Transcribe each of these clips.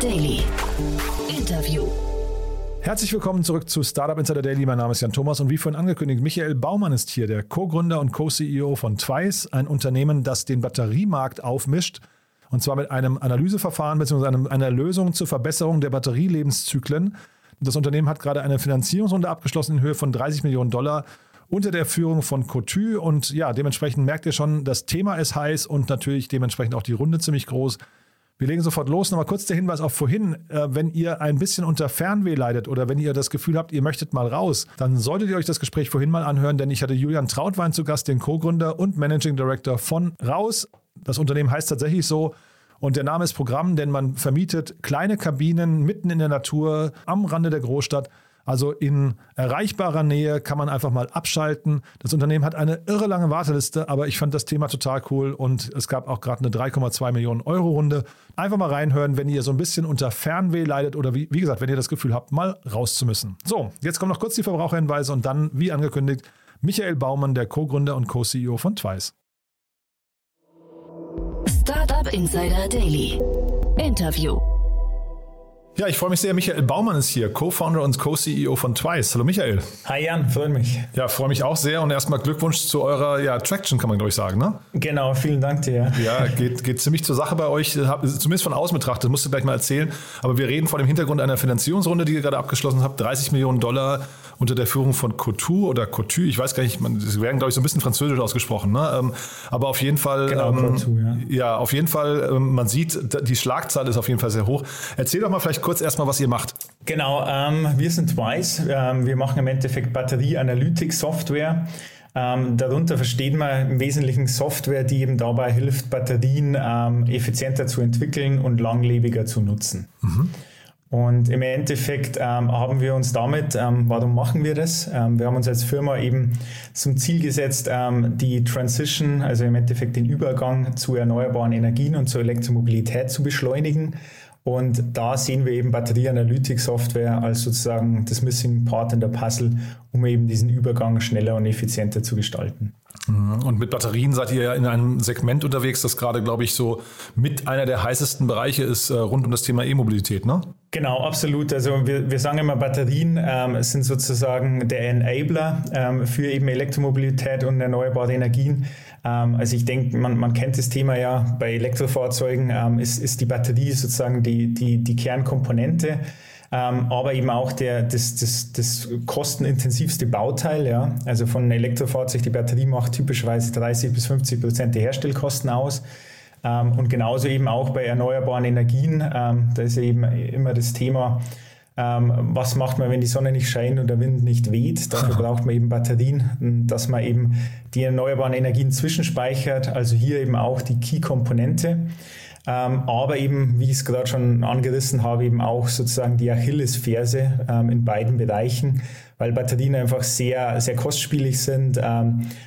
Daily. Interview. Herzlich willkommen zurück zu Startup Insider Daily. Mein Name ist Jan Thomas und wie vorhin angekündigt, Michael Baumann ist hier, der Co-Gründer und Co-CEO von Twice, ein Unternehmen, das den Batteriemarkt aufmischt. Und zwar mit einem Analyseverfahren bzw. einer Lösung zur Verbesserung der Batterielebenszyklen. Das Unternehmen hat gerade eine Finanzierungsrunde abgeschlossen in Höhe von 30 Millionen Dollar unter der Führung von Cotu. Und ja, dementsprechend merkt ihr schon, das Thema ist heiß und natürlich dementsprechend auch die Runde ziemlich groß. Wir legen sofort los. Nochmal kurz der Hinweis auf vorhin. Äh, wenn ihr ein bisschen unter Fernweh leidet oder wenn ihr das Gefühl habt, ihr möchtet mal raus, dann solltet ihr euch das Gespräch vorhin mal anhören, denn ich hatte Julian Trautwein zu Gast, den Co-Gründer und Managing Director von Raus. Das Unternehmen heißt tatsächlich so. Und der Name ist Programm, denn man vermietet kleine Kabinen mitten in der Natur am Rande der Großstadt also in erreichbarer Nähe kann man einfach mal abschalten. Das Unternehmen hat eine irre lange Warteliste, aber ich fand das Thema total cool und es gab auch gerade eine 3,2 Millionen Euro Runde. Einfach mal reinhören, wenn ihr so ein bisschen unter Fernweh leidet oder wie, wie gesagt, wenn ihr das Gefühl habt, mal raus zu müssen. So, jetzt kommen noch kurz die Verbraucherhinweise und dann, wie angekündigt, Michael Baumann, der Co-Gründer und Co-CEO von Twice. Startup Insider Daily. Interview. Ja, ich freue mich sehr. Michael Baumann ist hier, Co-Founder und Co-CEO von Twice. Hallo Michael. Hi Jan, freue mich. Ja, freue mich auch sehr und erstmal Glückwunsch zu eurer ja, Traction, kann man glaube ich sagen, ne? Genau, vielen Dank dir. Ja, geht, geht ziemlich zur Sache bei euch, zumindest von außen betrachtet, musst du gleich mal erzählen. Aber wir reden vor dem Hintergrund einer Finanzierungsrunde, die ihr gerade abgeschlossen habt, 30 Millionen Dollar unter der Führung von Couture oder Couture, ich weiß gar nicht, sie werden glaube ich so ein bisschen französisch ausgesprochen, ne? Ähm, aber auf jeden Fall, genau, ähm, Couture, ja. ja, auf jeden Fall, ähm, man sieht, die Schlagzahl ist auf jeden Fall sehr hoch. Erzähl doch mal vielleicht kurz erstmal, was ihr macht. Genau, ähm, wir sind Twice. Ähm, wir machen im Endeffekt Batterie-Analytics-Software. Ähm, darunter versteht man im Wesentlichen Software, die eben dabei hilft, Batterien ähm, effizienter zu entwickeln und langlebiger zu nutzen. Mhm. Und im Endeffekt ähm, haben wir uns damit, ähm, warum machen wir das? Ähm, wir haben uns als Firma eben zum Ziel gesetzt, ähm, die Transition, also im Endeffekt den Übergang zu erneuerbaren Energien und zur Elektromobilität zu beschleunigen und da sehen wir eben Batterie-Analytics-Software als sozusagen das Missing Part in der Puzzle, um eben diesen Übergang schneller und effizienter zu gestalten. Mhm. Und mit Batterien seid ihr ja in einem Segment unterwegs, das gerade, glaube ich, so mit einer der heißesten Bereiche ist äh, rund um das Thema E-Mobilität, ne? Genau, absolut. Also wir, wir sagen immer, Batterien ähm, sind sozusagen der Enabler ähm, für eben Elektromobilität und erneuerbare Energien. Ähm, also ich denke, man, man kennt das Thema ja bei Elektrofahrzeugen, ähm, ist, ist die Batterie sozusagen die, die, die Kernkomponente. Ähm, aber eben auch der, das, das, das kostenintensivste Bauteil. Ja? Also von einem Elektrofahrzeug, die Batterie macht typischerweise 30 bis 50 Prozent der Herstellkosten aus. Ähm, und genauso eben auch bei erneuerbaren Energien. Ähm, da ist ja eben immer das Thema, ähm, was macht man, wenn die Sonne nicht scheint und der Wind nicht weht? Dafür braucht man eben Batterien, dass man eben die erneuerbaren Energien zwischenspeichert. Also hier eben auch die Key-Komponente. Aber eben, wie ich es gerade schon angerissen habe, eben auch sozusagen die Achillesferse in beiden Bereichen, weil Batterien einfach sehr, sehr kostspielig sind,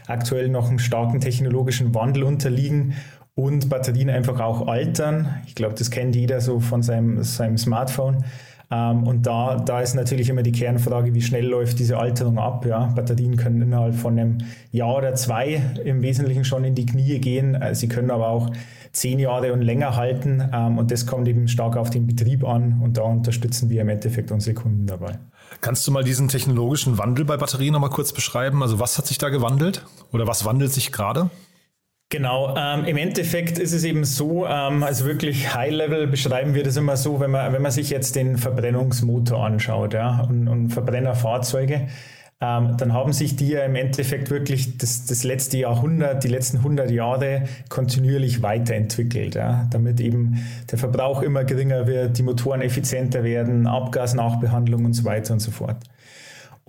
aktuell noch einem starken technologischen Wandel unterliegen und Batterien einfach auch altern. Ich glaube, das kennt jeder so von seinem, seinem Smartphone. Ähm, und da, da ist natürlich immer die Kernfrage, wie schnell läuft diese Alterung ab. Ja? Batterien können innerhalb von einem Jahr oder zwei im Wesentlichen schon in die Knie gehen. Äh, sie können aber auch zehn Jahre und länger halten. Ähm, und das kommt eben stark auf den Betrieb an. Und da unterstützen wir im Endeffekt unsere Kunden dabei. Kannst du mal diesen technologischen Wandel bei Batterien nochmal kurz beschreiben? Also was hat sich da gewandelt oder was wandelt sich gerade? Genau, ähm, im Endeffekt ist es eben so, ähm, also wirklich High-Level beschreiben wir das immer so, wenn man, wenn man sich jetzt den Verbrennungsmotor anschaut ja, und, und Verbrennerfahrzeuge, ähm, dann haben sich die ja im Endeffekt wirklich das, das letzte Jahrhundert, die letzten 100 Jahre kontinuierlich weiterentwickelt, ja, damit eben der Verbrauch immer geringer wird, die Motoren effizienter werden, Abgasnachbehandlung und so weiter und so fort.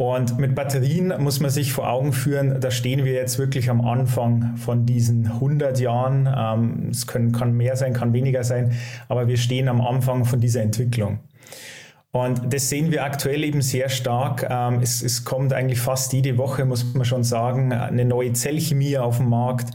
Und mit Batterien muss man sich vor Augen führen, da stehen wir jetzt wirklich am Anfang von diesen 100 Jahren. Ähm, es können, kann mehr sein, kann weniger sein, aber wir stehen am Anfang von dieser Entwicklung. Und das sehen wir aktuell eben sehr stark. Ähm, es, es kommt eigentlich fast jede Woche, muss man schon sagen, eine neue Zellchemie auf den Markt.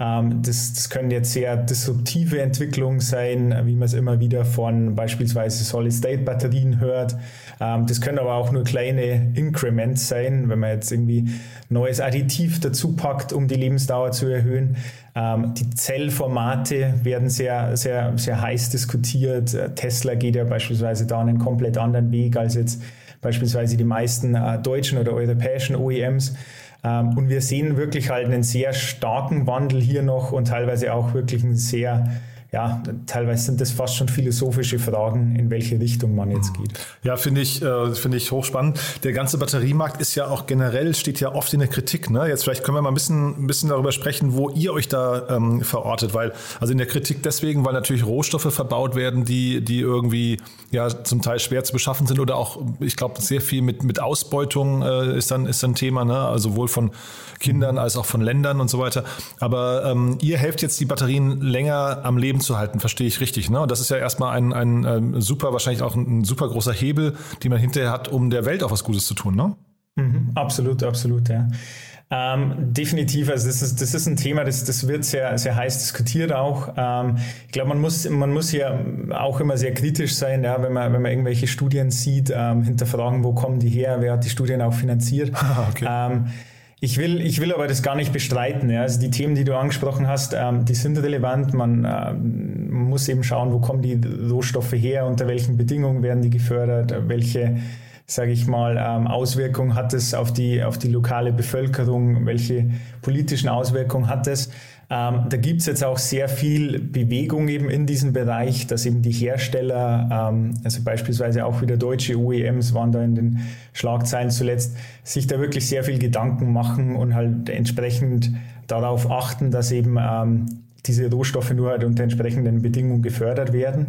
Ähm, das, das können jetzt sehr disruptive Entwicklungen sein, wie man es immer wieder von beispielsweise Solid-State-Batterien hört. Ähm, das können aber auch nur kleine Increments sein, wenn man jetzt irgendwie neues Additiv dazu packt, um die Lebensdauer zu erhöhen. Ähm, die Zellformate werden sehr, sehr, sehr heiß diskutiert. Tesla geht ja beispielsweise da einen komplett anderen Weg als jetzt beispielsweise die meisten äh, deutschen oder europäischen OEMs. Ähm, und wir sehen wirklich halt einen sehr starken Wandel hier noch und teilweise auch wirklich einen sehr ja, teilweise sind das fast schon philosophische Fragen, in welche Richtung man jetzt geht. Ja, finde ich, äh, finde ich hochspannend. Der ganze Batteriemarkt ist ja auch generell, steht ja oft in der Kritik. Ne? Jetzt vielleicht können wir mal ein bisschen, ein bisschen darüber sprechen, wo ihr euch da ähm, verortet, weil, also in der Kritik deswegen, weil natürlich Rohstoffe verbaut werden, die, die irgendwie ja zum Teil schwer zu beschaffen sind oder auch, ich glaube, sehr viel mit, mit Ausbeutung äh, ist dann, ist dann Thema, ne? Also sowohl von Kindern als auch von Ländern und so weiter. Aber ähm, ihr helft jetzt die Batterien länger am Leben zu halten, verstehe ich richtig. Ne? Und das ist ja erstmal ein, ein, ein ähm, super, wahrscheinlich auch ein, ein, super großer Hebel, den man hinterher hat, um der Welt auch was Gutes zu tun. Ne? Mhm, absolut, absolut, ja. Ähm, definitiv, also das ist, das ist ein Thema, das, das wird sehr, sehr heiß diskutiert auch. Ähm, ich glaube, man muss, man muss hier auch immer sehr kritisch sein, ja, wenn, man, wenn man irgendwelche Studien sieht, ähm, hinterfragen, wo kommen die her, wer hat die Studien auch finanziert. okay. Ähm, ich will, ich will aber das gar nicht bestreiten. Ja. Also die Themen, die du angesprochen hast, ähm, die sind relevant. Man äh, muss eben schauen, wo kommen die Rohstoffe her, unter welchen Bedingungen werden die gefördert, welche, sage ich mal, ähm, Auswirkungen hat es auf die, auf die lokale Bevölkerung, welche politischen Auswirkungen hat es. Ähm, da gibt es jetzt auch sehr viel Bewegung eben in diesem Bereich, dass eben die Hersteller, ähm, also beispielsweise auch wieder deutsche OEMs waren da in den Schlagzeilen zuletzt, sich da wirklich sehr viel Gedanken machen und halt entsprechend darauf achten, dass eben ähm, diese Rohstoffe nur halt unter entsprechenden Bedingungen gefördert werden.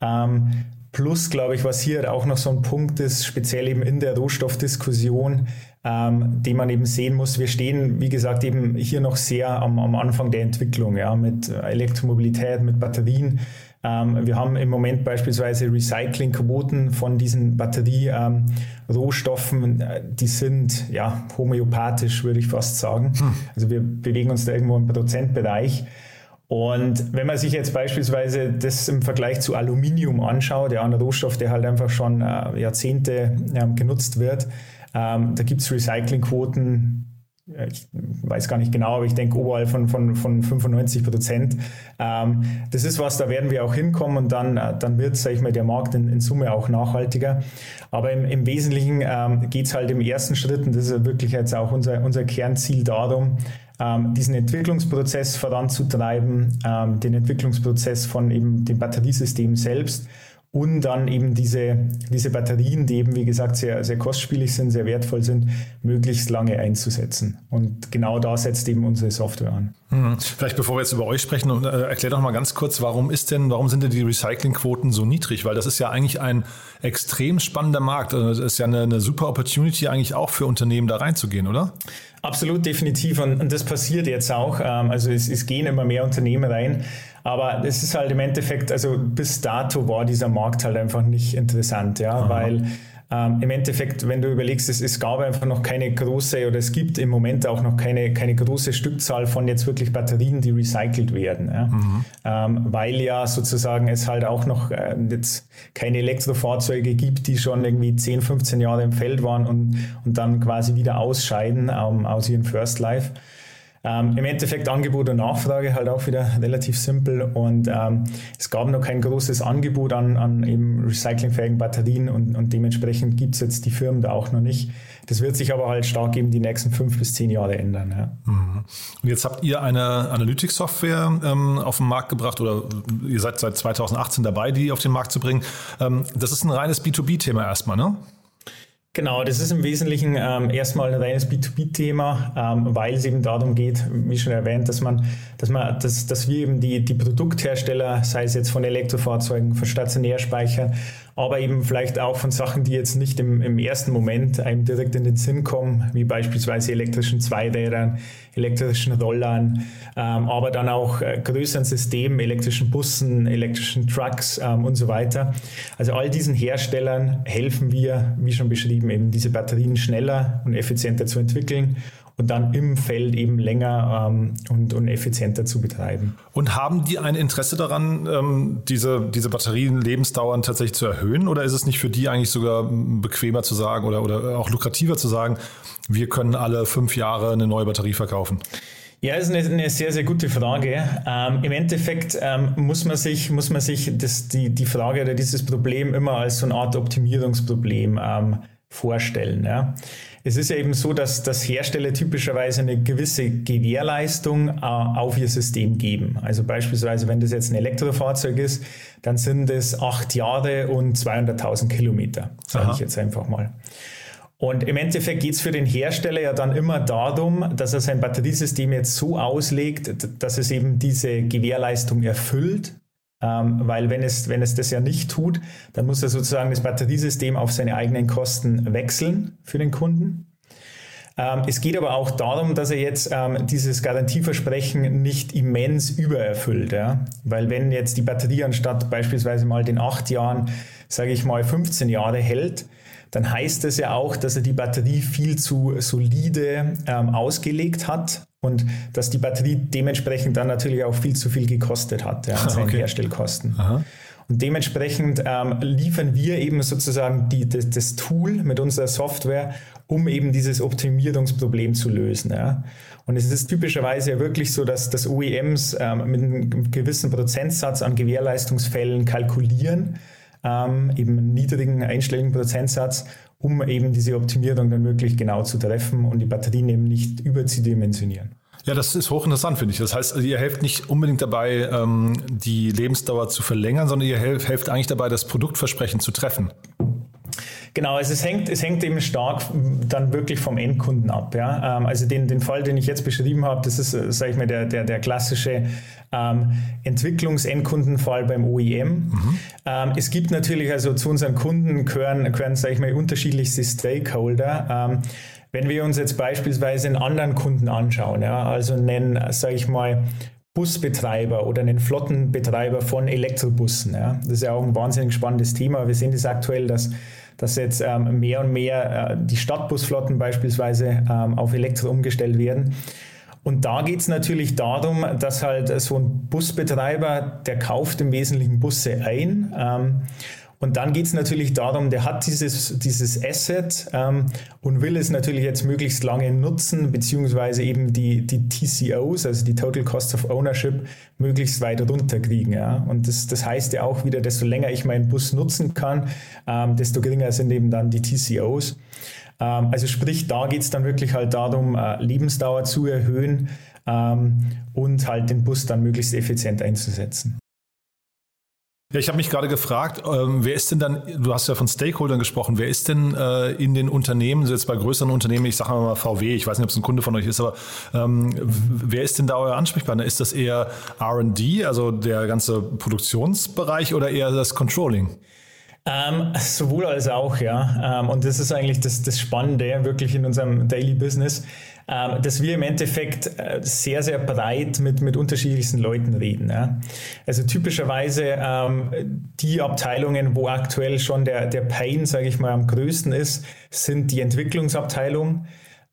Ähm, Plus, glaube ich, was hier auch noch so ein Punkt ist, speziell eben in der Rohstoffdiskussion, ähm, den man eben sehen muss. Wir stehen, wie gesagt, eben hier noch sehr am, am Anfang der Entwicklung, ja, mit Elektromobilität, mit Batterien. Ähm, wir haben im Moment beispielsweise Recyclingquoten von diesen Batterierohstoffen, ähm, die sind ja homöopathisch, würde ich fast sagen. Hm. Also wir bewegen uns da irgendwo im Prozentbereich. Und wenn man sich jetzt beispielsweise das im Vergleich zu Aluminium anschaut, ja, ein Rohstoff, der halt einfach schon äh, Jahrzehnte äh, genutzt wird, ähm, da gibt es Recyclingquoten, ich weiß gar nicht genau, aber ich denke oberhalb von, von, von 95 Prozent. Ähm, das ist was, da werden wir auch hinkommen und dann, äh, dann wird, sage ich mal, der Markt in, in Summe auch nachhaltiger. Aber im, im Wesentlichen ähm, geht es halt im ersten Schritt, und das ist wirklich jetzt auch unser, unser Kernziel darum, ähm, diesen Entwicklungsprozess voranzutreiben, ähm, den Entwicklungsprozess von eben dem Batteriesystem selbst und dann eben diese, diese Batterien, die eben, wie gesagt, sehr, sehr kostspielig sind, sehr wertvoll sind, möglichst lange einzusetzen. Und genau da setzt eben unsere Software an. Mhm. Vielleicht bevor wir jetzt über euch sprechen, äh, erklär doch mal ganz kurz, warum ist denn, warum sind denn die Recyclingquoten so niedrig? Weil das ist ja eigentlich ein extrem spannender Markt. Also das ist ja eine, eine super Opportunity eigentlich auch für Unternehmen da reinzugehen, oder? Absolut, definitiv. Und, und das passiert jetzt auch. Ähm, also es, es gehen immer mehr Unternehmen rein. Aber es ist halt im Endeffekt, also bis dato war dieser Markt halt einfach nicht interessant, ja, Aha. weil ähm, Im Endeffekt, wenn du überlegst, es, es gab einfach noch keine große oder es gibt im Moment auch noch keine, keine große Stückzahl von jetzt wirklich Batterien, die recycelt werden. Ja? Mhm. Ähm, weil ja sozusagen es halt auch noch äh, jetzt keine Elektrofahrzeuge gibt, die schon irgendwie 10, 15 Jahre im Feld waren und, und dann quasi wieder ausscheiden ähm, aus ihrem First Life. Ähm, Im Endeffekt Angebot und Nachfrage halt auch wieder relativ simpel und ähm, es gab noch kein großes Angebot an, an eben recyclingfähigen Batterien und, und dementsprechend gibt es jetzt die Firmen da auch noch nicht. Das wird sich aber halt stark eben die nächsten fünf bis zehn Jahre ändern. Ja. Mhm. Und jetzt habt ihr eine Analytics-Software ähm, auf den Markt gebracht oder ihr seid seit 2018 dabei, die auf den Markt zu bringen. Ähm, das ist ein reines B2B-Thema erstmal, ne? Genau, das ist im Wesentlichen ähm, erstmal ein reines B2B-Thema, ähm, weil es eben darum geht, wie schon erwähnt, dass man, dass man, dass, dass wir eben die, die Produkthersteller, sei es jetzt von Elektrofahrzeugen, von Stationärspeichern, aber eben vielleicht auch von Sachen, die jetzt nicht im, im ersten Moment einem direkt in den Sinn kommen, wie beispielsweise elektrischen Zweirädern, elektrischen Rollern, ähm, aber dann auch äh, größeren Systemen, elektrischen Bussen, elektrischen Trucks ähm, und so weiter. Also all diesen Herstellern helfen wir, wie schon beschrieben, eben diese Batterien schneller und effizienter zu entwickeln und dann im Feld eben länger ähm, und, und effizienter zu betreiben. Und haben die ein Interesse daran, ähm, diese, diese Batterien-Lebensdauern tatsächlich zu erhöhen? Oder ist es nicht für die eigentlich sogar bequemer zu sagen oder, oder auch lukrativer zu sagen, wir können alle fünf Jahre eine neue Batterie verkaufen? Ja, ist eine, eine sehr, sehr gute Frage. Ähm, Im Endeffekt ähm, muss man sich, muss man sich das, die, die Frage oder dieses Problem immer als so eine Art Optimierungsproblem ähm, vorstellen. Ja. Es ist ja eben so, dass, dass Hersteller typischerweise eine gewisse Gewährleistung äh, auf ihr System geben. Also beispielsweise, wenn das jetzt ein Elektrofahrzeug ist, dann sind es acht Jahre und 200.000 Kilometer, sage ich jetzt einfach mal. Und im Endeffekt geht es für den Hersteller ja dann immer darum, dass er sein Batteriesystem jetzt so auslegt, dass es eben diese Gewährleistung erfüllt. Ähm, weil wenn es, wenn es das ja nicht tut, dann muss er sozusagen das Batteriesystem auf seine eigenen Kosten wechseln für den Kunden. Ähm, es geht aber auch darum, dass er jetzt ähm, dieses Garantieversprechen nicht immens übererfüllt. Ja? Weil wenn jetzt die Batterie anstatt beispielsweise mal den acht Jahren, sage ich mal, 15 Jahre hält, dann heißt es ja auch, dass er die Batterie viel zu solide ähm, ausgelegt hat und dass die Batterie dementsprechend dann natürlich auch viel zu viel gekostet hat, ja, an seinen okay. Herstellkosten. Aha. Und dementsprechend ähm, liefern wir eben sozusagen die, das, das, Tool mit unserer Software, um eben dieses Optimierungsproblem zu lösen. Ja. Und es ist typischerweise ja wirklich so, dass, dass OEMs ähm, mit einem gewissen Prozentsatz an Gewährleistungsfällen kalkulieren ähm, eben einen niedrigen einstelligen Prozentsatz, um eben diese Optimierung dann wirklich genau zu treffen und die Batterien eben nicht überzudimensionieren. Ja, das ist hochinteressant, finde ich. Das heißt, ihr helft nicht unbedingt dabei, ähm, die Lebensdauer zu verlängern, sondern ihr helft eigentlich dabei, das Produktversprechen zu treffen. Genau, also es hängt, es hängt eben stark dann wirklich vom Endkunden ab. Ja? Ähm, also den, den Fall, den ich jetzt beschrieben habe, das ist, äh, sage ich mal, der, der, der klassische ähm, Entwicklungsendkundenfall beim OEM. Mhm. Ähm, es gibt natürlich, also zu unseren Kunden gehören, gehören sage ich mal, unterschiedlichste Stakeholder. Ähm, wenn wir uns jetzt beispielsweise einen anderen Kunden anschauen, ja, also einen, sage ich mal, Busbetreiber oder einen Flottenbetreiber von Elektrobussen. Ja. Das ist ja auch ein wahnsinnig spannendes Thema. Wir sehen das aktuell, dass dass jetzt ähm, mehr und mehr äh, die Stadtbusflotten beispielsweise ähm, auf Elektro umgestellt werden. Und da geht es natürlich darum, dass halt so ein Busbetreiber, der kauft im Wesentlichen Busse ein. Ähm, und dann geht es natürlich darum, der hat dieses, dieses Asset ähm, und will es natürlich jetzt möglichst lange nutzen, beziehungsweise eben die, die TCOs, also die Total Cost of Ownership, möglichst weit runterkriegen. Ja? Und das, das heißt ja auch wieder, desto länger ich meinen Bus nutzen kann, ähm, desto geringer sind eben dann die TCOs. Ähm, also sprich, da geht es dann wirklich halt darum, äh, Lebensdauer zu erhöhen ähm, und halt den Bus dann möglichst effizient einzusetzen. Ja, ich habe mich gerade gefragt, ähm, wer ist denn dann, du hast ja von Stakeholdern gesprochen, wer ist denn äh, in den Unternehmen, so jetzt bei größeren Unternehmen, ich sage mal VW, ich weiß nicht, ob es ein Kunde von euch ist, aber ähm, wer ist denn da euer Ansprechpartner? Ist das eher RD, also der ganze Produktionsbereich oder eher das Controlling? Ähm, sowohl als auch, ja. Ähm, und das ist eigentlich das, das Spannende wirklich in unserem Daily Business, ähm, dass wir im Endeffekt äh, sehr, sehr breit mit, mit unterschiedlichsten Leuten reden. Ja. Also typischerweise ähm, die Abteilungen, wo aktuell schon der, der Pain, sage ich mal, am größten ist, sind die Entwicklungsabteilungen ähm,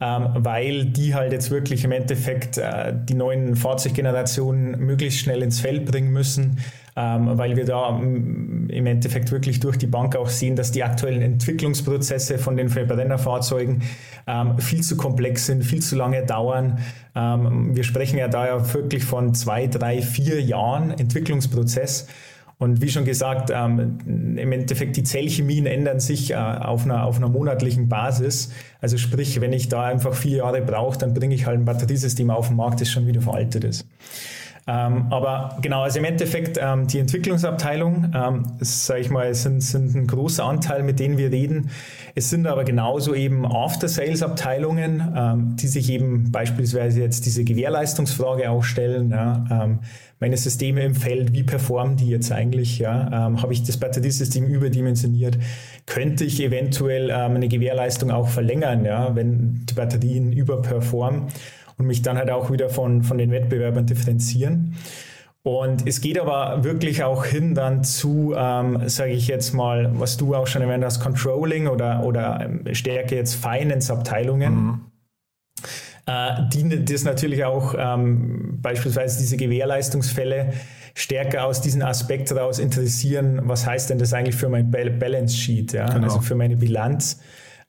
weil die halt jetzt wirklich im Endeffekt äh, die neuen Fahrzeuggenerationen möglichst schnell ins Feld bringen müssen, ähm, weil wir da mm, im Endeffekt wirklich durch die Bank auch sehen, dass die aktuellen Entwicklungsprozesse von den Verbrennerfahrzeugen ähm, viel zu komplex sind, viel zu lange dauern. Ähm, wir sprechen ja da ja wirklich von zwei, drei, vier Jahren Entwicklungsprozess. Und wie schon gesagt, ähm, im Endeffekt die Zellchemien ändern sich äh, auf, einer, auf einer monatlichen Basis. Also sprich, wenn ich da einfach vier Jahre brauche, dann bringe ich halt ein Batteriesystem auf den Markt, das schon wieder veraltet ist. Ähm, aber genau, also im Endeffekt ähm, die Entwicklungsabteilung, ähm, sage ich mal, sind, sind ein großer Anteil, mit denen wir reden. Es sind aber genauso eben After-Sales-Abteilungen, ähm, die sich eben beispielsweise jetzt diese Gewährleistungsfrage auch stellen. Ja, ähm, meine Systeme im Feld, wie performen die jetzt eigentlich? Ja? Ähm, Habe ich das Batteriesystem überdimensioniert? Könnte ich eventuell ähm, eine Gewährleistung auch verlängern, ja? wenn die Batterien überperformen? Und mich dann halt auch wieder von, von den Wettbewerbern differenzieren. Und es geht aber wirklich auch hin dann zu, ähm, sage ich jetzt mal, was du auch schon erwähnt hast, Controlling oder, oder ähm, Stärke jetzt Finance-Abteilungen. Mhm. äh, dient das natürlich auch ähm, beispielsweise diese Gewährleistungsfälle stärker aus diesem Aspekt heraus interessieren, was heißt denn das eigentlich für mein Balance Sheet, ja? Genau. also für meine Bilanz.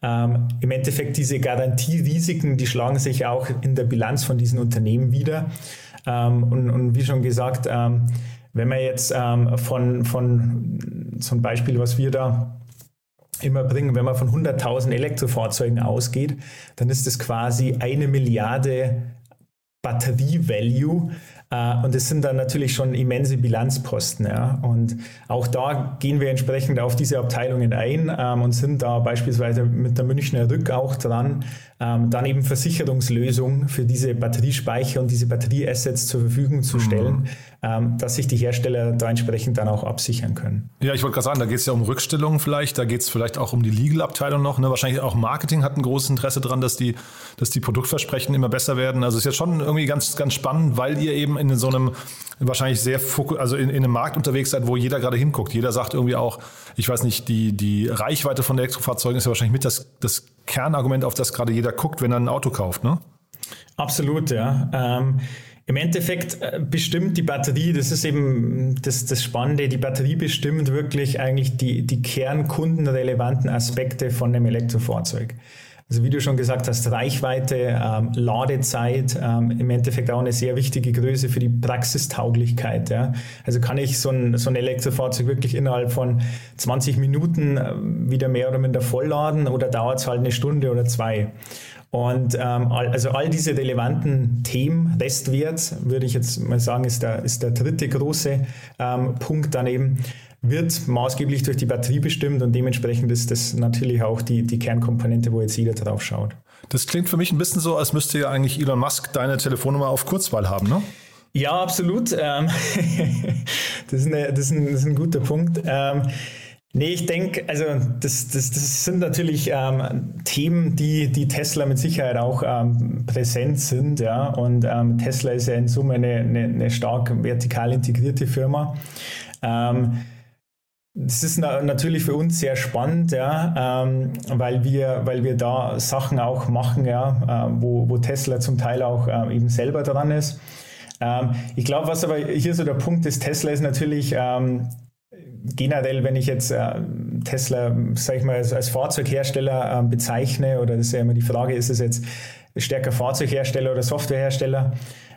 Ähm, Im Endeffekt diese Garantierisiken, die schlagen sich auch in der Bilanz von diesen Unternehmen wieder. Ähm, und, und, wie schon gesagt, ähm, wenn man jetzt ähm, von, von zum Beispiel, was wir da immer bringen, wenn man von 100.000 Elektrofahrzeugen ausgeht, dann ist das quasi eine Milliarde Batterie-Value, und es sind dann natürlich schon immense Bilanzposten. Ja. Und auch da gehen wir entsprechend auf diese Abteilungen ein ähm, und sind da beispielsweise mit der Münchner Rück auch dran, ähm, dann eben Versicherungslösungen für diese Batteriespeicher und diese Batterieassets zur Verfügung zu mhm. stellen, dass sich die Hersteller da entsprechend dann auch absichern können. Ja, ich wollte gerade sagen, da geht es ja um Rückstellungen vielleicht, da geht es vielleicht auch um die Legal-Abteilung noch. Ne? Wahrscheinlich auch Marketing hat ein großes Interesse daran, dass die, dass die Produktversprechen immer besser werden. Also ist ja schon irgendwie ganz, ganz spannend, weil ihr eben in so einem wahrscheinlich sehr also in, in einem Markt unterwegs seid, wo jeder gerade hinguckt. Jeder sagt irgendwie auch, ich weiß nicht, die, die Reichweite von Elektrofahrzeugen ist ja wahrscheinlich mit das, das Kernargument, auf das gerade jeder guckt, wenn er ein Auto kauft, ne? Absolut, ja. Ähm, Im Endeffekt äh, bestimmt die Batterie, das ist eben das, das Spannende, die Batterie bestimmt wirklich eigentlich die, die kernkundenrelevanten Aspekte von einem Elektrofahrzeug. Also wie du schon gesagt hast, Reichweite, ähm, Ladezeit, ähm, im Endeffekt auch eine sehr wichtige Größe für die Praxistauglichkeit. Ja. Also kann ich so ein, so ein Elektrofahrzeug wirklich innerhalb von 20 Minuten äh, wieder mehr oder minder vollladen oder dauert es halt eine Stunde oder zwei? Und ähm, also all diese relevanten Themen, Restwert, würde ich jetzt mal sagen, ist der, ist der dritte große ähm, Punkt daneben wird maßgeblich durch die Batterie bestimmt und dementsprechend ist das natürlich auch die, die Kernkomponente, wo jetzt jeder drauf schaut. Das klingt für mich ein bisschen so, als müsste ja eigentlich Elon Musk deine Telefonnummer auf Kurzwahl haben, ne? Ja, absolut. Ähm, das, ist eine, das, ist ein, das, ist ein, guter Punkt. Nee, ich denke, also das, das, das sind natürlich ähm, Themen, die, die Tesla mit Sicherheit auch ähm, präsent sind. Ja? Und ähm, Tesla ist ja in Summe eine, eine, eine stark vertikal integrierte Firma. Ähm, das ist natürlich für uns sehr spannend, ja, ähm, weil, wir, weil wir da Sachen auch machen, ja, äh, wo, wo Tesla zum Teil auch äh, eben selber dran ist. Ähm, ich glaube, was aber hier so der Punkt ist, Tesla ist natürlich generell, wenn ich jetzt äh, Tesla, sag ich mal, als, als Fahrzeughersteller ähm, bezeichne, oder das ist ja immer die Frage, ist es jetzt stärker Fahrzeughersteller oder Softwarehersteller?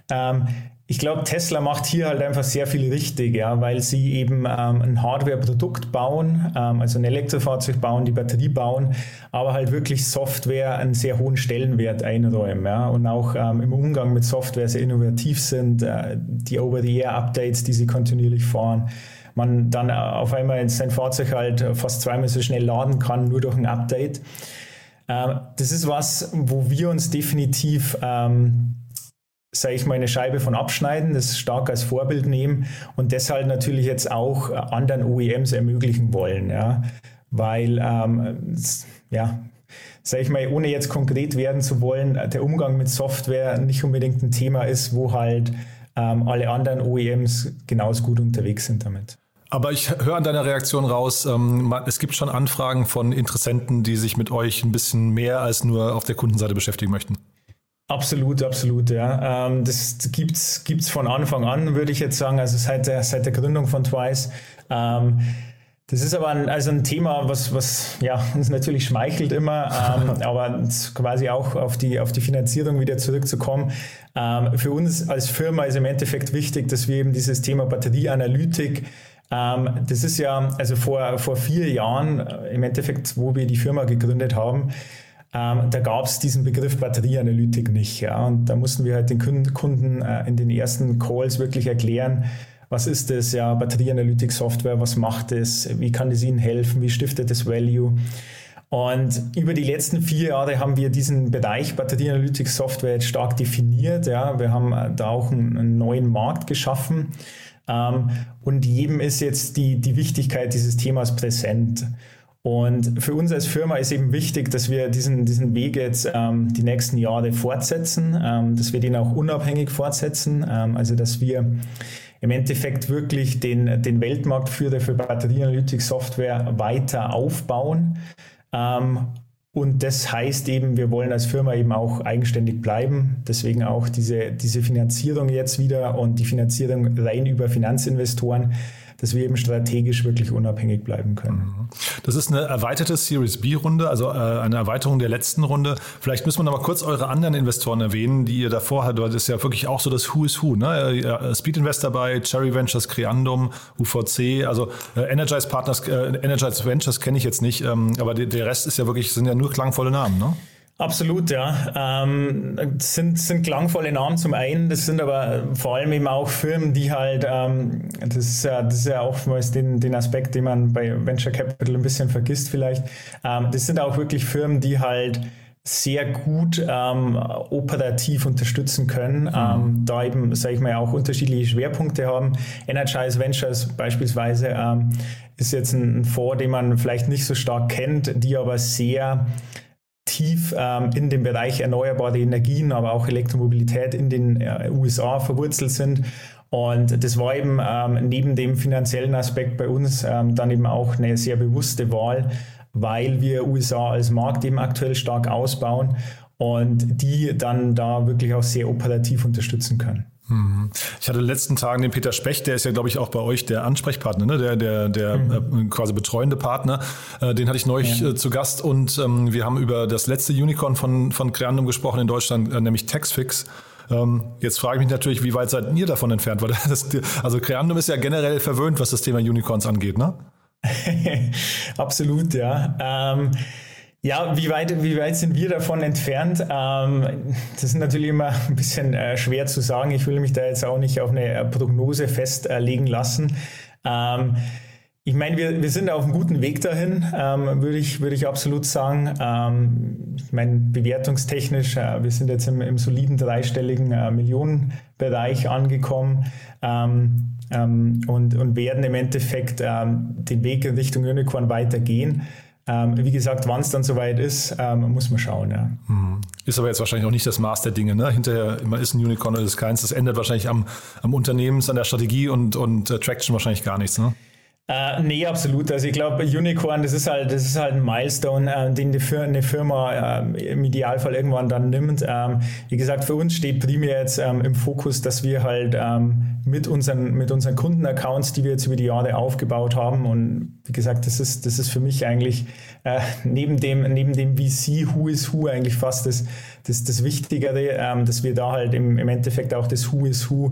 Ähm, ich glaube, Tesla macht hier halt einfach sehr viel richtig, ja, weil sie eben ähm, ein Hardware-Produkt bauen, ähm, also ein Elektrofahrzeug bauen, die Batterie bauen, aber halt wirklich Software einen sehr hohen Stellenwert einräumen ja, und auch ähm, im Umgang mit Software sehr innovativ sind, äh, die Over-the-Air-Updates, die sie kontinuierlich fahren man dann auf einmal sein Fahrzeug halt fast zweimal so schnell laden kann, nur durch ein Update. Ähm, das ist was, wo wir uns definitiv ähm, sage ich mal, eine Scheibe von abschneiden, das stark als Vorbild nehmen und deshalb natürlich jetzt auch anderen OEMs ermöglichen wollen, ja, weil, ähm, ja, sage ich mal, ohne jetzt konkret werden zu wollen, der Umgang mit Software nicht unbedingt ein Thema ist, wo halt ähm, alle anderen OEMs genauso gut unterwegs sind damit. Aber ich höre an deiner Reaktion raus, ähm, es gibt schon Anfragen von Interessenten, die sich mit euch ein bisschen mehr als nur auf der Kundenseite beschäftigen möchten. Absolut, absolut, ja. Ähm, das gibt's gibt's von Anfang an, würde ich jetzt sagen, also seit der, seit der Gründung von Twice. Ähm, das ist aber ein, also ein Thema, was, was ja, uns natürlich schmeichelt immer, ähm, aber quasi auch auf die, auf die Finanzierung wieder zurückzukommen. Ähm, für uns als Firma ist im Endeffekt wichtig, dass wir eben dieses Thema Batterieanalytik das ist ja, also vor, vor vier Jahren äh, im Endeffekt, wo wir die Firma gegründet haben, ähm, da gab es diesen Begriff Batterieanalytik nicht. Ja? Und da mussten wir halt den Kunden äh, in den ersten Calls wirklich erklären, was ist das, ja, Batterieanalytik-Software, was macht es, wie kann es Ihnen helfen, wie stiftet es Value. Und über die letzten vier Jahre haben wir diesen Bereich Batterieanalytik-Software jetzt stark definiert. Ja. Wir haben äh, da auch einen neuen Markt geschaffen. Ähm, und jedem ist jetzt die, die Wichtigkeit dieses Themas präsent. Und für uns als Firma ist eben wichtig, dass wir diesen, diesen Weg jetzt ähm, die nächsten Jahre fortsetzen, ähm, dass wir den auch unabhängig fortsetzen, ähm, also dass wir im Endeffekt wirklich den, den Weltmarktführer für Batterieanalytik-Software weiter aufbauen. Und das heißt eben, wir wollen als Firma eben auch eigenständig bleiben. Deswegen auch diese, diese Finanzierung jetzt wieder und die Finanzierung rein über Finanzinvestoren dass wir eben strategisch wirklich unabhängig bleiben können. Mhm. Das ist eine erweiterte Series B-Runde, also äh, eine Erweiterung der letzten Runde. Vielleicht müssen wir noch mal kurz eure anderen Investoren erwähnen, die ihr davor hattet, das ist ja wirklich auch so das Who is Who. Ne? Speed Invest dabei, Cherry Ventures, Creandum, UVC, also äh, Energize Partners, äh, Energize Ventures kenne ich jetzt nicht, ähm, aber der Rest ist ja wirklich, sind ja nur klangvolle Namen, ne? Absolut, ja. Ähm, das sind, sind klangvolle Namen zum einen, das sind aber vor allem eben auch Firmen, die halt, ähm, das, ist ja, das ist ja oftmals den, den Aspekt, den man bei Venture Capital ein bisschen vergisst vielleicht. Ähm, das sind auch wirklich Firmen, die halt sehr gut ähm, operativ unterstützen können, mhm. ähm, da eben, sage ich mal, auch unterschiedliche Schwerpunkte haben. Energize Ventures beispielsweise ähm, ist jetzt ein Fonds, den man vielleicht nicht so stark kennt, die aber sehr tief ähm, in dem Bereich erneuerbare Energien, aber auch Elektromobilität in den äh, USA verwurzelt sind. Und das war eben ähm, neben dem finanziellen Aspekt bei uns ähm, dann eben auch eine sehr bewusste Wahl, weil wir USA als Markt eben aktuell stark ausbauen und die dann da wirklich auch sehr operativ unterstützen können. Mhm. Ich hatte in den letzten Tagen den Peter Specht, der ist ja, glaube ich, auch bei euch der Ansprechpartner, ne? der, der, der mhm. äh, quasi betreuende Partner. Äh, den hatte ich neulich ja. äh, zu Gast und ähm, wir haben über das letzte Unicorn von, von Creandum gesprochen in Deutschland, äh, nämlich Taxfix. Ähm, jetzt frage ich mich natürlich, wie weit seid ihr davon entfernt? Weil das, also Creandum ist ja generell verwöhnt, was das Thema Unicorns angeht, ne? Absolut, ja. Ähm, ja, wie weit, wie weit sind wir davon entfernt? Ähm, das ist natürlich immer ein bisschen äh, schwer zu sagen. Ich will mich da jetzt auch nicht auf eine äh, Prognose festlegen lassen. Ähm, ich meine, wir, wir sind auf einem guten Weg dahin, ähm, würde ich, würde ich absolut sagen. Ähm, ich meine, bewertungstechnisch, äh, wir sind jetzt im, im soliden dreistelligen äh, Millionenbereich angekommen ähm, ähm und, und werden im Endeffekt ähm, den Weg in Richtung Unicorn weitergehen. Ähm, wie gesagt, wann es dann soweit ist, ähm, muss man schauen. Ja. Hm. Ist aber jetzt wahrscheinlich auch nicht das Maß der Dinge. Ne? Hinterher, man ist ein Unicorn oder ist keins. Das ändert wahrscheinlich am, am Unternehmens, an der Strategie und, und äh, Traction wahrscheinlich gar nichts. Ne? Äh, nee, absolut. Also ich glaube, Unicorn, das ist halt, das ist halt ein Milestone, äh, den die Fir eine Firma äh, im Idealfall irgendwann dann nimmt. Ähm, wie gesagt, für uns steht primär jetzt ähm, im Fokus, dass wir halt ähm, mit unseren, mit unseren Kundenaccounts, die wir jetzt über die Jahre aufgebaut haben, und wie gesagt, das ist, das ist für mich eigentlich äh, neben dem, neben dem VC Who is Who eigentlich fast das, das, das Wichtigere, ähm, dass wir da halt im, im Endeffekt auch das Who is Who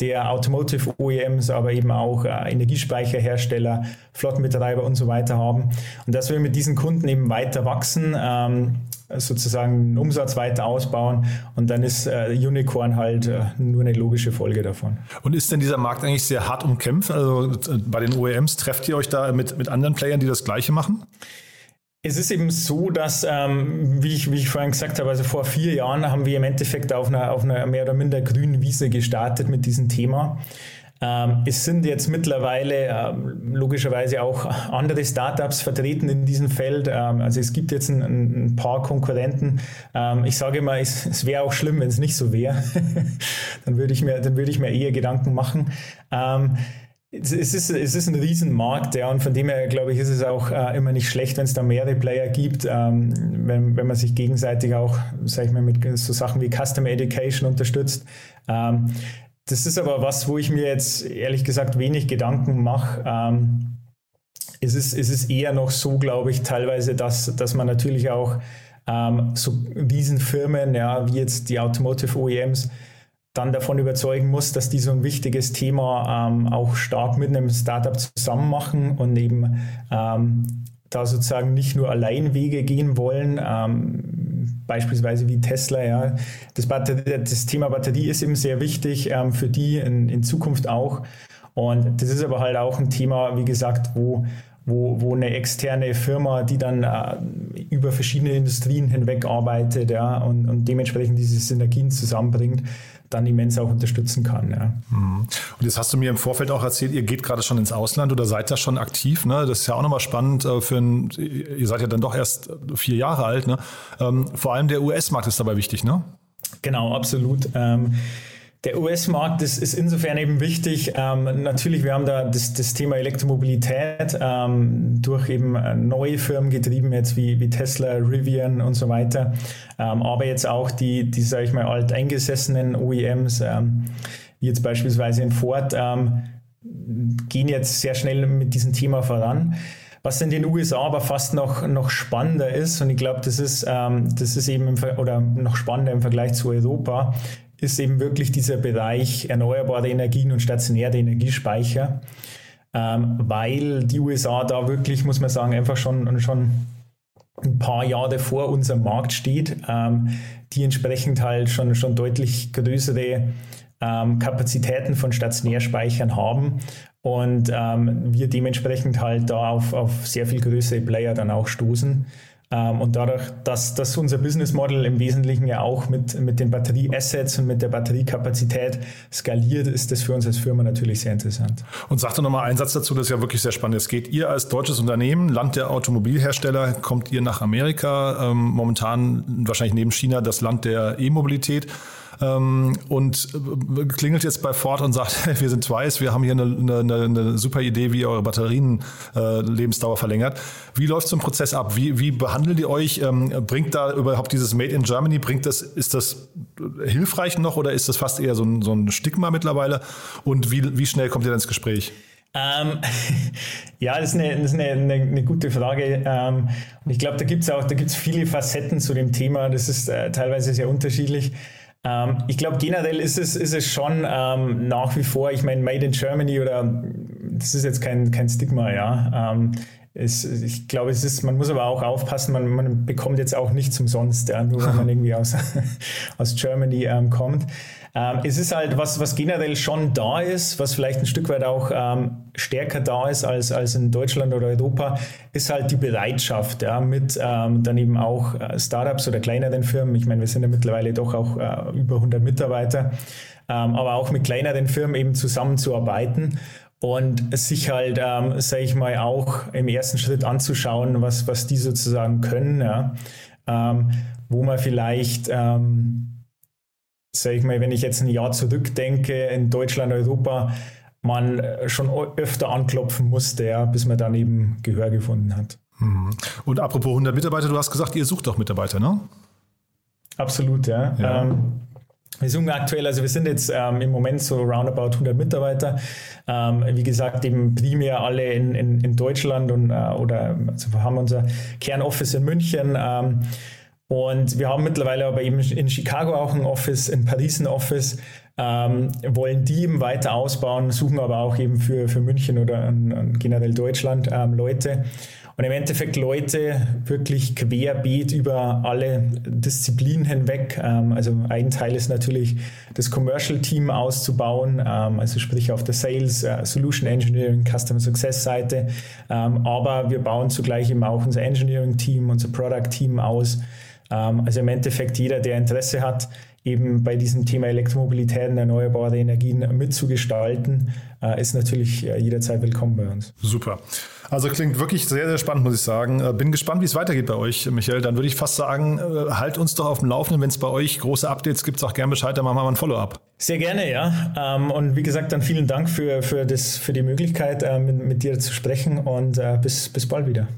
der Automotive OEMs, aber eben auch äh, Energiespeicherhersteller, Flottenbetreiber und so weiter haben. Und dass wir mit diesen Kunden eben weiter wachsen, ähm, sozusagen den Umsatz weiter ausbauen und dann ist äh, Unicorn halt äh, nur eine logische Folge davon. Und ist denn dieser Markt eigentlich sehr hart umkämpft? Also äh, bei den OEMs trefft ihr euch da mit, mit anderen Playern, die das Gleiche machen? Es ist eben so, dass, ähm, wie, ich, wie ich vorhin gesagt habe, also vor vier Jahren haben wir im Endeffekt auf einer, auf einer mehr oder minder grünen Wiese gestartet mit diesem Thema. Ähm, es sind jetzt mittlerweile ähm, logischerweise auch andere Startups vertreten in diesem Feld. Ähm, also es gibt jetzt ein, ein paar Konkurrenten. Ähm, ich sage immer, es, es wäre auch schlimm, wenn es nicht so wäre. dann würde ich würde ich mir eher Gedanken machen. Es ist, es ist ein Riesenmarkt, ja, und von dem her, glaube ich, ist es auch äh, immer nicht schlecht, wenn es da mehrere Player gibt, ähm, wenn, wenn man sich gegenseitig auch, sage ich mal, mit so Sachen wie Customer Education unterstützt. Ähm, das ist aber was, wo ich mir jetzt ehrlich gesagt wenig Gedanken mache. Ähm, es, ist, es ist eher noch so, glaube ich, teilweise, dass, dass man natürlich auch ähm, so Riesenfirmen, ja, wie jetzt die Automotive OEMs, dann davon überzeugen muss, dass die so ein wichtiges Thema ähm, auch stark mit einem Startup zusammen machen und eben ähm, da sozusagen nicht nur Alleinwege gehen wollen, ähm, beispielsweise wie Tesla. Ja. Das, das Thema Batterie ist eben sehr wichtig ähm, für die in, in Zukunft auch. Und das ist aber halt auch ein Thema, wie gesagt, wo wo, wo eine externe Firma, die dann äh, über verschiedene Industrien hinweg arbeitet ja, und, und dementsprechend diese Synergien zusammenbringt, dann immens auch unterstützen kann. Ja. Mhm. Und jetzt hast du mir im Vorfeld auch erzählt, ihr geht gerade schon ins Ausland oder seid da schon aktiv. Ne? Das ist ja auch nochmal spannend äh, für ein, ihr seid ja dann doch erst vier Jahre alt. Ne? Ähm, vor allem der US-Markt ist dabei wichtig, ne? Genau, absolut. Ähm, Der US-Markt ist, ist, insofern eben wichtig. Ähm, natürlich, wir haben da das, das Thema Elektromobilität ähm, durch eben neue Firmen getrieben, jetzt wie, wie Tesla, Rivian und so weiter. Ähm, aber jetzt auch die, die sage ich mal, alteingesessenen OEMs, ähm, wie jetzt beispielsweise in Ford, ähm, gehen jetzt sehr schnell mit diesem Thema voran. Was in den USA aber fast noch, noch spannender ist, und ich glaube, das ist, ähm, das ist eben im, oder noch spannender im Vergleich zu Europa, ist eben wirklich dieser Bereich erneuerbare Energien und stationäre Energiespeicher, ähm, weil die USA da wirklich, muss man sagen, einfach schon, schon ein paar Jahre vor unserem Markt steht, ähm, die entsprechend halt schon, schon deutlich größere ähm, Kapazitäten von Stationärspeichern haben und ähm, wir dementsprechend halt da auf, auf sehr viel größere Player dann auch stoßen. Ähm, und dadurch, dass, dass unser Business Model im Wesentlichen ja auch mit, mit den Batterieassets und mit der Batteriekapazität skaliert, ist das für uns als Firma natürlich sehr interessant. Und sagte nochmal einen Satz dazu, das ist ja wirklich sehr spannend. Es geht ihr als deutsches Unternehmen, Land der Automobilhersteller, kommt ihr nach Amerika, ähm, momentan wahrscheinlich neben China das Land der E-Mobilität und äh, klingelt jetzt bei Ford und sagt, wir sind Twice, wir haben hier eine, eine, eine super Idee, wie ihr eure Batterien äh, Lebensdauer verlängert. Wie läuft so ein Prozess ab? Wie, wie behandelt ihr euch? Ähm, bringt da überhaupt dieses Made in Germany, bringt das, ist das hilfreich noch oder ist das fast eher so ein, so ein Stigma mittlerweile? Und wie, wie schnell kommt ihr dann ins Gespräch? Ähm, ja, das ist eine, das ist eine, eine, eine gute Frage. Ähm, und ich glaube, da gibt es auch da gibt's viele Facetten zu dem Thema. Das ist äh, teilweise sehr unterschiedlich. Ähm, ich glaube, generell ist es, ist es schon ähm, nach wie vor, ich meine, Made in Germany oder das ist jetzt kein, kein Stigma, ja. Ähm, es, ich glaube, es ist, man muss aber auch aufpassen, man, man bekommt jetzt auch nichts umsonst, ja, nur wenn man irgendwie aus, aus Germany ähm, kommt. Ähm, es ist halt was, was generell schon da ist, was vielleicht ein Stück weit auch ähm, stärker da ist als, als in Deutschland oder Europa, ist halt die Bereitschaft, ja, mit ähm, dann eben auch äh, Startups oder kleineren Firmen. Ich meine, wir sind ja mittlerweile doch auch äh, über 100 Mitarbeiter, ähm, aber auch mit kleineren Firmen eben zusammenzuarbeiten und sich halt, ähm, sage ich mal, auch im ersten Schritt anzuschauen, was, was die sozusagen können, ja, ähm, wo man vielleicht ähm, sage ich mal, wenn ich jetzt ein Jahr zurückdenke, in Deutschland, Europa, man schon öfter anklopfen musste, ja, bis man dann eben Gehör gefunden hat. Mhm. Und apropos 100 Mitarbeiter, du hast gesagt, ihr sucht auch Mitarbeiter, ne? Absolut, ja. ja. Ähm, wir suchen aktuell, also wir sind jetzt ähm, im Moment so roundabout 100 Mitarbeiter. Ähm, wie gesagt, eben primär alle in, in, in Deutschland und, äh, oder also wir haben unser Kernoffice in München. Ähm, und wir haben mittlerweile aber eben in Chicago auch ein Office, in Paris ein Office, ähm, wollen die eben weiter ausbauen, suchen aber auch eben für, für München oder an, an generell Deutschland ähm, Leute. Und im Endeffekt Leute wirklich querbeet über alle Disziplinen hinweg. Ähm, also ein Teil ist natürlich das Commercial Team auszubauen, ähm, also sprich auf der Sales, äh, Solution Engineering, Customer Success Seite. Ähm, aber wir bauen zugleich eben auch unser Engineering Team, unser Product Team aus. Also im Endeffekt jeder, der Interesse hat, eben bei diesem Thema Elektromobilität und erneuerbare Energien mitzugestalten, äh, ist natürlich äh, jederzeit willkommen bei uns. Super. Also klingt wirklich sehr, sehr spannend, muss ich sagen. Äh, bin gespannt, wie es weitergeht bei euch, Michael. Dann würde ich fast sagen, halt uns doch auf dem Laufenden. Wenn es bei euch große Updates gibt, sag gerne Bescheid, dann machen wir mal ein Follow-up. Sehr gerne, ja. Ähm, und wie gesagt, dann vielen Dank für, für, das, für die Möglichkeit, mit, mit dir zu sprechen und bis, bis bald wieder.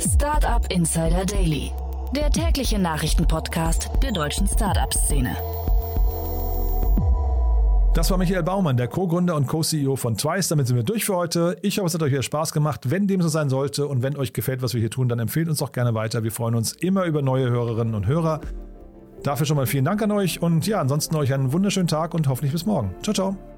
Startup Insider Daily, der tägliche Nachrichtenpodcast der deutschen Startup-Szene. Das war Michael Baumann, der Co-Gründer und Co-CEO von Twice. Damit sind wir durch für heute. Ich hoffe, es hat euch wieder Spaß gemacht. Wenn dem so sein sollte und wenn euch gefällt, was wir hier tun, dann empfehlt uns doch gerne weiter. Wir freuen uns immer über neue Hörerinnen und Hörer. Dafür schon mal vielen Dank an euch und ja, ansonsten euch einen wunderschönen Tag und hoffentlich bis morgen. Ciao, ciao.